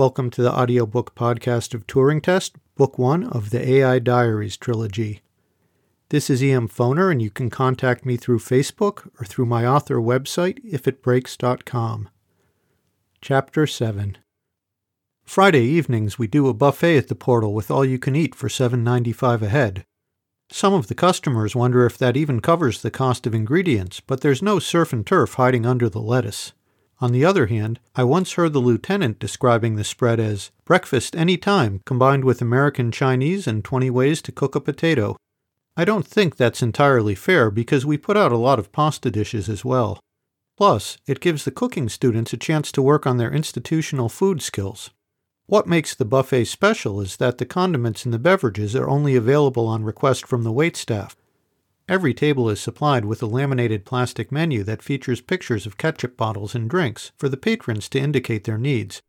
Welcome to the audiobook podcast of Turing Test, Book 1 of the AI Diaries trilogy. This is EM Foner, and you can contact me through Facebook or through my author website, ifitbreaks.com. Chapter 7 Friday evenings we do a buffet at the portal with all you can eat for $7.95 a head. Some of the customers wonder if that even covers the cost of ingredients, but there's no surf and turf hiding under the lettuce. On the other hand, I once heard the lieutenant describing the spread as breakfast any time combined with American Chinese and 20 ways to cook a potato. I don't think that's entirely fair because we put out a lot of pasta dishes as well. Plus, it gives the cooking students a chance to work on their institutional food skills. What makes the buffet special is that the condiments and the beverages are only available on request from the waitstaff. Every table is supplied with a laminated plastic menu that features pictures of ketchup bottles and drinks for the patrons to indicate their needs.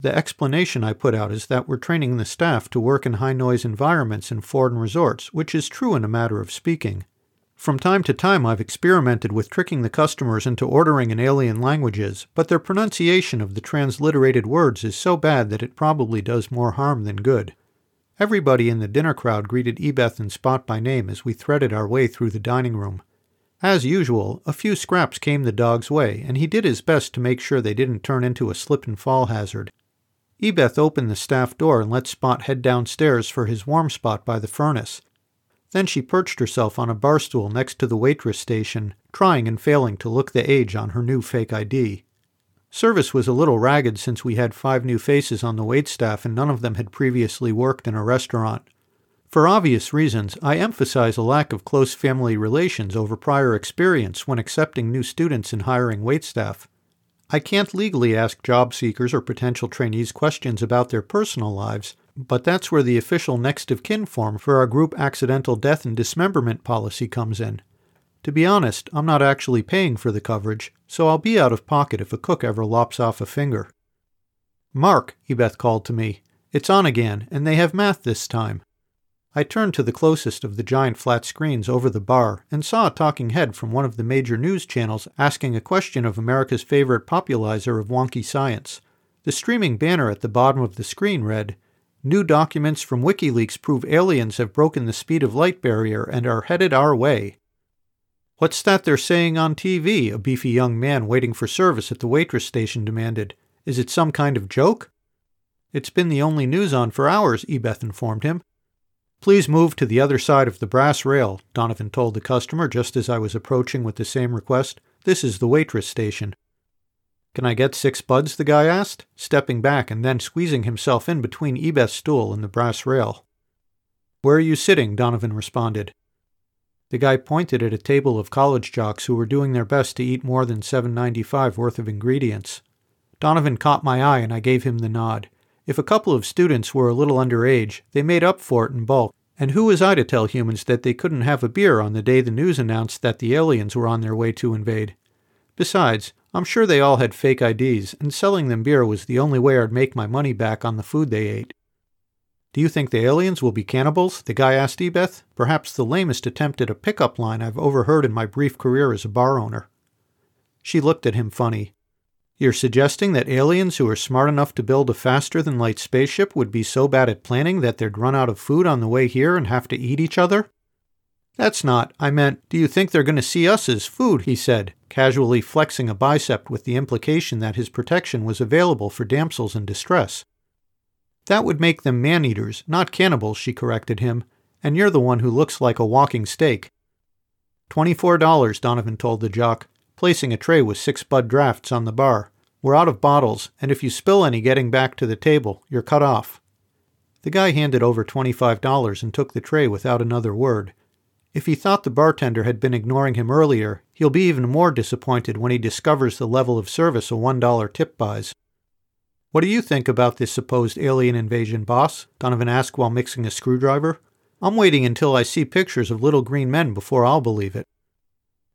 The explanation I put out is that we're training the staff to work in high noise environments in foreign resorts, which is true in a matter of speaking. From time to time, I've experimented with tricking the customers into ordering in alien languages, but their pronunciation of the transliterated words is so bad that it probably does more harm than good. Everybody in the dinner crowd greeted Ebeth and Spot by name as we threaded our way through the dining room. As usual, a few scraps came the dog's way, and he did his best to make sure they didn't turn into a slip and fall hazard. Ebeth opened the staff door and let Spot head downstairs for his warm spot by the furnace. Then she perched herself on a bar stool next to the waitress station, trying and failing to look the age on her new fake ID. Service was a little ragged since we had five new faces on the waitstaff and none of them had previously worked in a restaurant. For obvious reasons, I emphasize a lack of close family relations over prior experience when accepting new students and hiring waitstaff. I can't legally ask job seekers or potential trainees questions about their personal lives, but that's where the official next of kin form for our group accidental death and dismemberment policy comes in. To be honest, I'm not actually paying for the coverage, so I'll be out of pocket if a cook ever lops off a finger. Mark, Ebeth called to me. It's on again, and they have math this time. I turned to the closest of the giant flat screens over the bar and saw a talking head from one of the major news channels asking a question of America's favorite popularizer of wonky science. The streaming banner at the bottom of the screen read, New documents from WikiLeaks prove aliens have broken the speed of light barrier and are headed our way. What's that they're saying on TV? A beefy young man waiting for service at the waitress station demanded. Is it some kind of joke? It's been the only news on for hours, Ebeth informed him. Please move to the other side of the brass rail, Donovan told the customer just as I was approaching with the same request. This is the waitress station. Can I get six buds? the guy asked, stepping back and then squeezing himself in between Ebeth's stool and the brass rail. Where are you sitting? Donovan responded. The guy pointed at a table of college jocks who were doing their best to eat more than seven ninety five worth of ingredients. Donovan caught my eye and I gave him the nod. If a couple of students were a little underage, they made up for it in bulk, and who was I to tell humans that they couldn't have a beer on the day the news announced that the aliens were on their way to invade? Besides, I'm sure they all had fake IDs, and selling them beer was the only way I'd make my money back on the food they ate. Do you think the aliens will be cannibals? The guy asked Ebeth, perhaps the lamest attempt at a pickup line I've overheard in my brief career as a bar owner. She looked at him funny. You're suggesting that aliens who are smart enough to build a faster than light spaceship would be so bad at planning that they'd run out of food on the way here and have to eat each other? That's not. I meant, do you think they're going to see us as food? he said, casually flexing a bicep with the implication that his protection was available for damsels in distress. That would make them man eaters, not cannibals, she corrected him, and you're the one who looks like a walking steak. Twenty-four dollars, Donovan told the jock, placing a tray with six bud drafts on the bar. We're out of bottles, and if you spill any getting back to the table, you're cut off. The guy handed over twenty-five dollars and took the tray without another word. If he thought the bartender had been ignoring him earlier, he'll be even more disappointed when he discovers the level of service a one dollar tip buys. What do you think about this supposed alien invasion, boss? Donovan asked while mixing a screwdriver. I'm waiting until I see pictures of little green men before I'll believe it.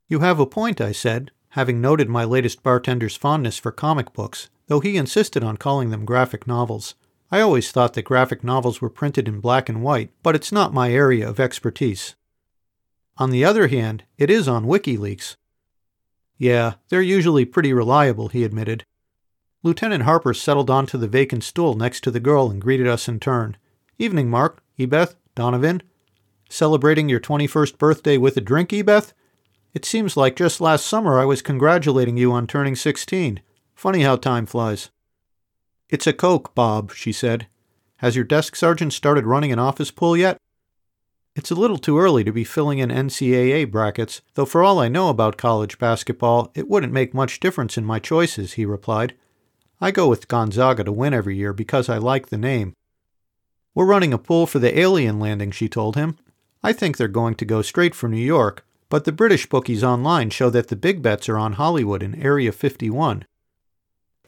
You have a point, I said, having noted my latest bartender's fondness for comic books, though he insisted on calling them graphic novels. I always thought that graphic novels were printed in black and white, but it's not my area of expertise. On the other hand, it is on WikiLeaks. Yeah, they're usually pretty reliable, he admitted. Lieutenant Harper settled onto the vacant stool next to the girl and greeted us in turn. Evening, Mark, Ebeth, Donovan. Celebrating your 21st birthday with a drink, Ebeth? It seems like just last summer I was congratulating you on turning 16. Funny how time flies. It's a Coke, Bob, she said. Has your desk sergeant started running an office pool yet? It's a little too early to be filling in NCAA brackets, though for all I know about college basketball, it wouldn't make much difference in my choices, he replied. I go with Gonzaga to win every year because I like the name. We're running a pool for the alien landing, she told him. I think they're going to go straight for New York, but the British bookies online show that the big bets are on Hollywood in Area 51.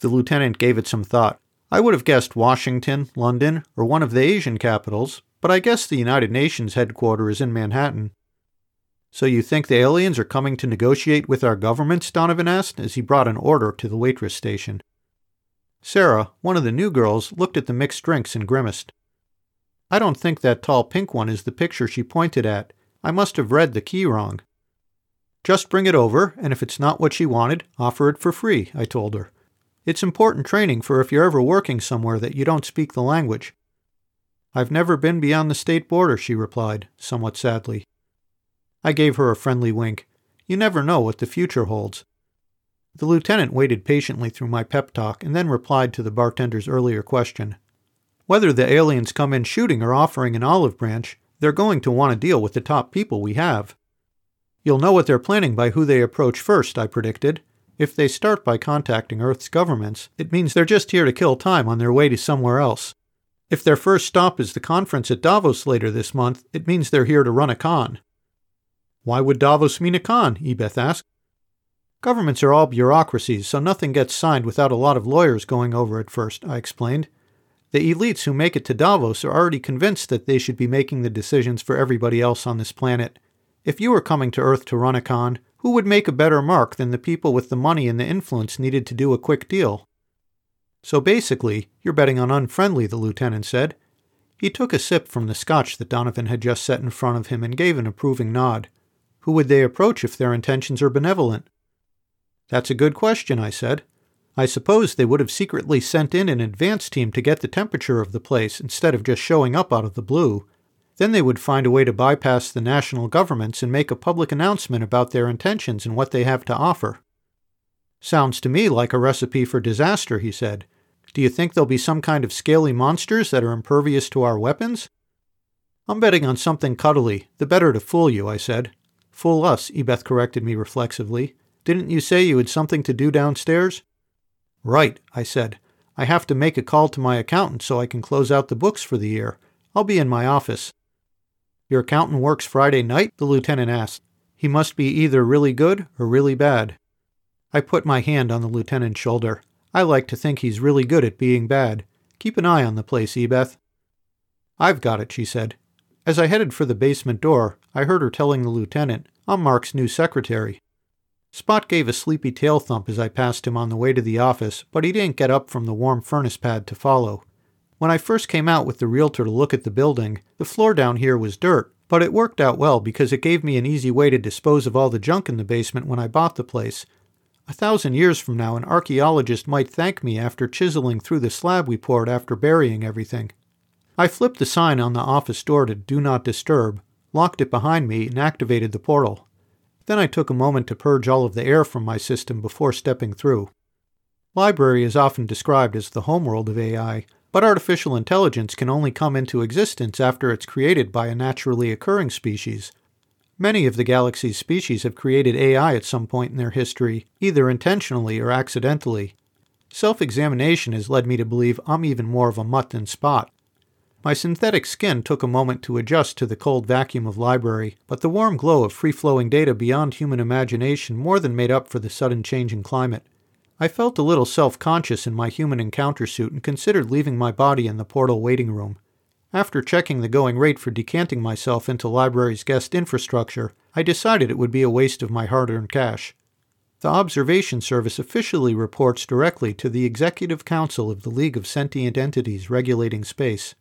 The lieutenant gave it some thought. I would have guessed Washington, London, or one of the Asian capitals, but I guess the United Nations headquarters is in Manhattan. So you think the aliens are coming to negotiate with our governments? Donovan asked as he brought an order to the waitress station. Sarah, one of the new girls, looked at the mixed drinks and grimaced. I don't think that tall pink one is the picture she pointed at. I must have read the key wrong. Just bring it over, and if it's not what she wanted, offer it for free, I told her. It's important training for if you're ever working somewhere that you don't speak the language. I've never been beyond the state border, she replied, somewhat sadly. I gave her a friendly wink. You never know what the future holds. The lieutenant waited patiently through my pep talk and then replied to the bartender's earlier question. Whether the aliens come in shooting or offering an olive branch, they're going to want to deal with the top people we have. You'll know what they're planning by who they approach first, I predicted. If they start by contacting Earth's governments, it means they're just here to kill time on their way to somewhere else. If their first stop is the conference at Davos later this month, it means they're here to run a con. Why would Davos mean a con? Ebeth asked. Governments are all bureaucracies, so nothing gets signed without a lot of lawyers going over it first, I explained. The elites who make it to Davos are already convinced that they should be making the decisions for everybody else on this planet. If you were coming to Earth to run a con, who would make a better mark than the people with the money and the influence needed to do a quick deal? So basically, you're betting on unfriendly, the lieutenant said. He took a sip from the scotch that Donovan had just set in front of him and gave an approving nod. Who would they approach if their intentions are benevolent? That's a good question, I said. I suppose they would have secretly sent in an advance team to get the temperature of the place instead of just showing up out of the blue. Then they would find a way to bypass the national governments and make a public announcement about their intentions and what they have to offer. Sounds to me like a recipe for disaster, he said. Do you think there'll be some kind of scaly monsters that are impervious to our weapons? I'm betting on something cuddly, the better to fool you, I said. Fool us, Ebeth corrected me reflexively. Didn't you say you had something to do downstairs? Right, I said. I have to make a call to my accountant so I can close out the books for the year. I'll be in my office. Your accountant works Friday night? the lieutenant asked. He must be either really good or really bad. I put my hand on the lieutenant's shoulder. I like to think he's really good at being bad. Keep an eye on the place, Ebeth. I've got it, she said. As I headed for the basement door, I heard her telling the lieutenant, I'm Mark's new secretary. Spot gave a sleepy tail thump as I passed him on the way to the office, but he didn't get up from the warm furnace pad to follow. When I first came out with the realtor to look at the building, the floor down here was dirt, but it worked out well because it gave me an easy way to dispose of all the junk in the basement when I bought the place. A thousand years from now, an archaeologist might thank me after chiseling through the slab we poured after burying everything. I flipped the sign on the office door to Do Not Disturb, locked it behind me, and activated the portal. Then I took a moment to purge all of the air from my system before stepping through. Library is often described as the homeworld of AI, but artificial intelligence can only come into existence after it's created by a naturally occurring species. Many of the galaxy's species have created AI at some point in their history, either intentionally or accidentally. Self examination has led me to believe I'm even more of a mutt than Spot. My synthetic skin took a moment to adjust to the cold vacuum of library, but the warm glow of free flowing data beyond human imagination more than made up for the sudden change in climate. I felt a little self conscious in my human encounter suit and considered leaving my body in the portal waiting room. After checking the going rate for decanting myself into library's guest infrastructure, I decided it would be a waste of my hard earned cash. The Observation Service officially reports directly to the Executive Council of the League of Sentient Entities Regulating Space.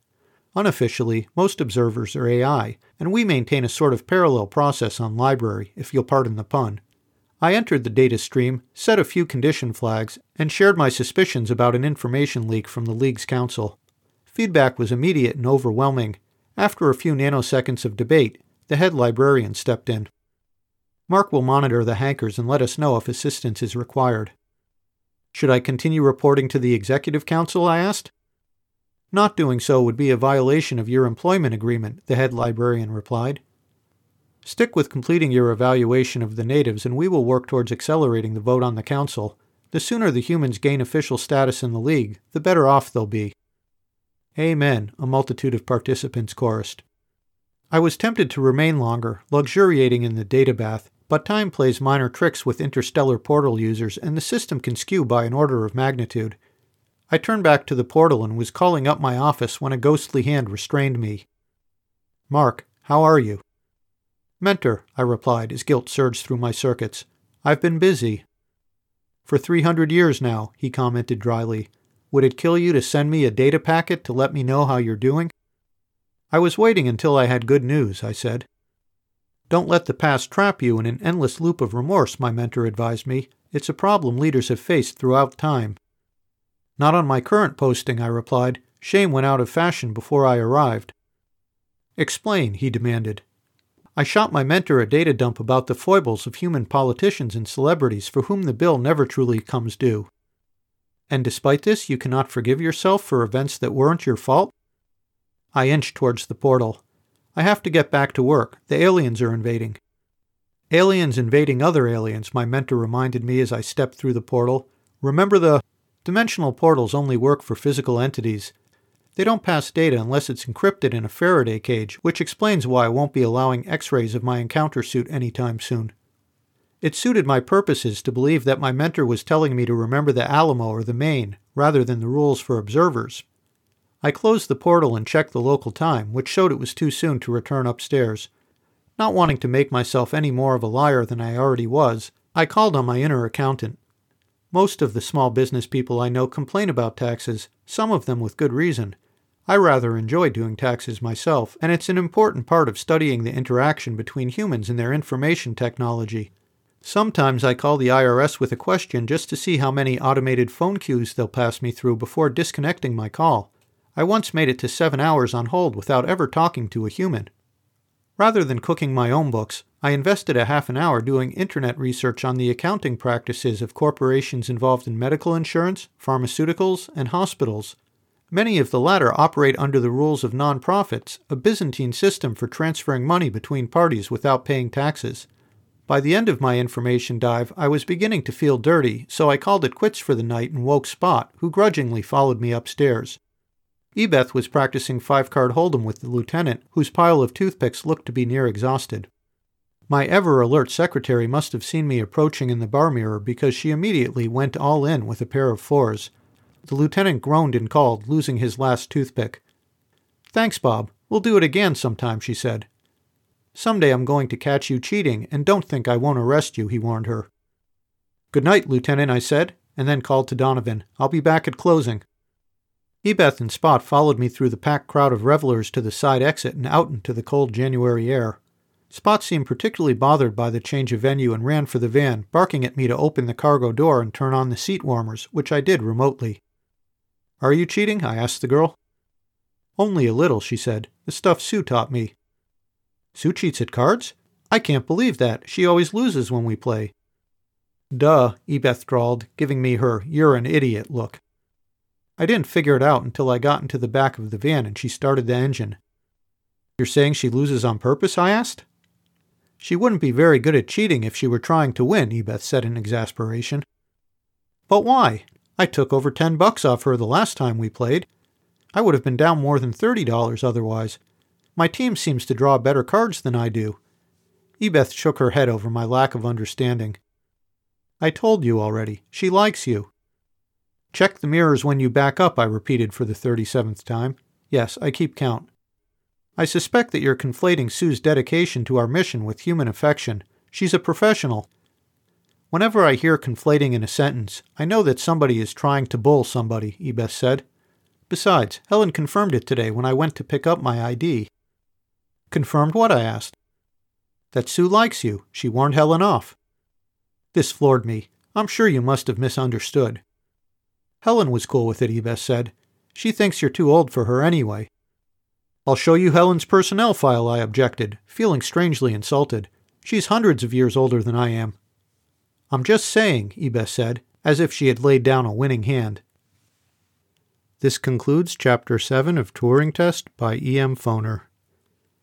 Unofficially, most observers are AI, and we maintain a sort of parallel process on Library, if you'll pardon the pun. I entered the data stream, set a few condition flags, and shared my suspicions about an information leak from the League's council. Feedback was immediate and overwhelming. After a few nanoseconds of debate, the head librarian stepped in. Mark will monitor the hankers and let us know if assistance is required. Should I continue reporting to the Executive Council? I asked. Not doing so would be a violation of your employment agreement, the head librarian replied. Stick with completing your evaluation of the natives, and we will work towards accelerating the vote on the Council. The sooner the humans gain official status in the League, the better off they'll be. Amen, a multitude of participants chorused. I was tempted to remain longer, luxuriating in the data bath, but time plays minor tricks with interstellar portal users, and the system can skew by an order of magnitude. I turned back to the portal and was calling up my office when a ghostly hand restrained me. Mark, how are you? Mentor, I replied as guilt surged through my circuits. I've been busy. For 300 years now, he commented dryly. Would it kill you to send me a data packet to let me know how you're doing? I was waiting until I had good news, I said. Don't let the past trap you in an endless loop of remorse, my mentor advised me. It's a problem leaders have faced throughout time. Not on my current posting, I replied. Shame went out of fashion before I arrived. Explain, he demanded. I shot my mentor a data dump about the foibles of human politicians and celebrities for whom the bill never truly comes due. And despite this, you cannot forgive yourself for events that weren't your fault? I inched towards the portal. I have to get back to work. The aliens are invading. Aliens invading other aliens, my mentor reminded me as I stepped through the portal. Remember the dimensional portals only work for physical entities. They don't pass data unless it's encrypted in a Faraday cage, which explains why I won't be allowing x rays of my encounter suit anytime soon. It suited my purposes to believe that my mentor was telling me to remember the Alamo or the Maine, rather than the rules for observers, I closed the portal and checked the local time, which showed it was too soon to return upstairs. Not wanting to make myself any more of a liar than I already was, I called on my inner accountant. Most of the small business people I know complain about taxes, some of them with good reason. I rather enjoy doing taxes myself, and it's an important part of studying the interaction between humans and their information technology. Sometimes I call the IRS with a question just to see how many automated phone queues they'll pass me through before disconnecting my call. I once made it to seven hours on hold without ever talking to a human. Rather than cooking my own books, I invested a half an hour doing internet research on the accounting practices of corporations involved in medical insurance, pharmaceuticals, and hospitals. Many of the latter operate under the rules of nonprofits, a Byzantine system for transferring money between parties without paying taxes. By the end of my information dive, I was beginning to feel dirty, so I called it quits for the night and woke Spot, who grudgingly followed me upstairs. Ebeth was practicing five card hold'em with the lieutenant, whose pile of toothpicks looked to be near exhausted. My ever alert secretary must have seen me approaching in the bar mirror because she immediately went all in with a pair of fours. The lieutenant groaned and called, losing his last toothpick. Thanks, Bob. We'll do it again sometime, she said. Someday I'm going to catch you cheating, and don't think I won't arrest you, he warned her. Good night, Lieutenant, I said, and then called to Donovan. I'll be back at closing. Ebeth and Spot followed me through the packed crowd of revelers to the side exit and out into the cold January air. Spot seemed particularly bothered by the change of venue and ran for the van, barking at me to open the cargo door and turn on the seat warmers, which I did remotely. Are you cheating? I asked the girl. Only a little, she said. The stuff Sue taught me. Sue cheats at cards? I can't believe that. She always loses when we play. Duh, Ebeth drawled, giving me her you're an idiot look. I didn't figure it out until I got into the back of the van and she started the engine. You're saying she loses on purpose? I asked. She wouldn't be very good at cheating if she were trying to win, Ebeth said in exasperation. But why? I took over ten bucks off her the last time we played. I would have been down more than thirty dollars otherwise. My team seems to draw better cards than I do. Ebeth shook her head over my lack of understanding. I told you already. She likes you. Check the mirrors when you back up, I repeated for the 37th time. Yes, I keep count. I suspect that you're conflating Sue's dedication to our mission with human affection. She's a professional. Whenever I hear conflating in a sentence, I know that somebody is trying to bull somebody, Ebeth said. Besides, Helen confirmed it today when I went to pick up my ID. Confirmed what? I asked. That Sue likes you. She warned Helen off. This floored me. I'm sure you must have misunderstood. Helen was cool with it, Ebeth said. She thinks you're too old for her anyway. I'll show you Helen's personnel file, I objected, feeling strangely insulted. She's hundreds of years older than I am. I'm just saying, Ebeth said, as if she had laid down a winning hand. This concludes Chapter 7 of Turing Test by E.M. Foner.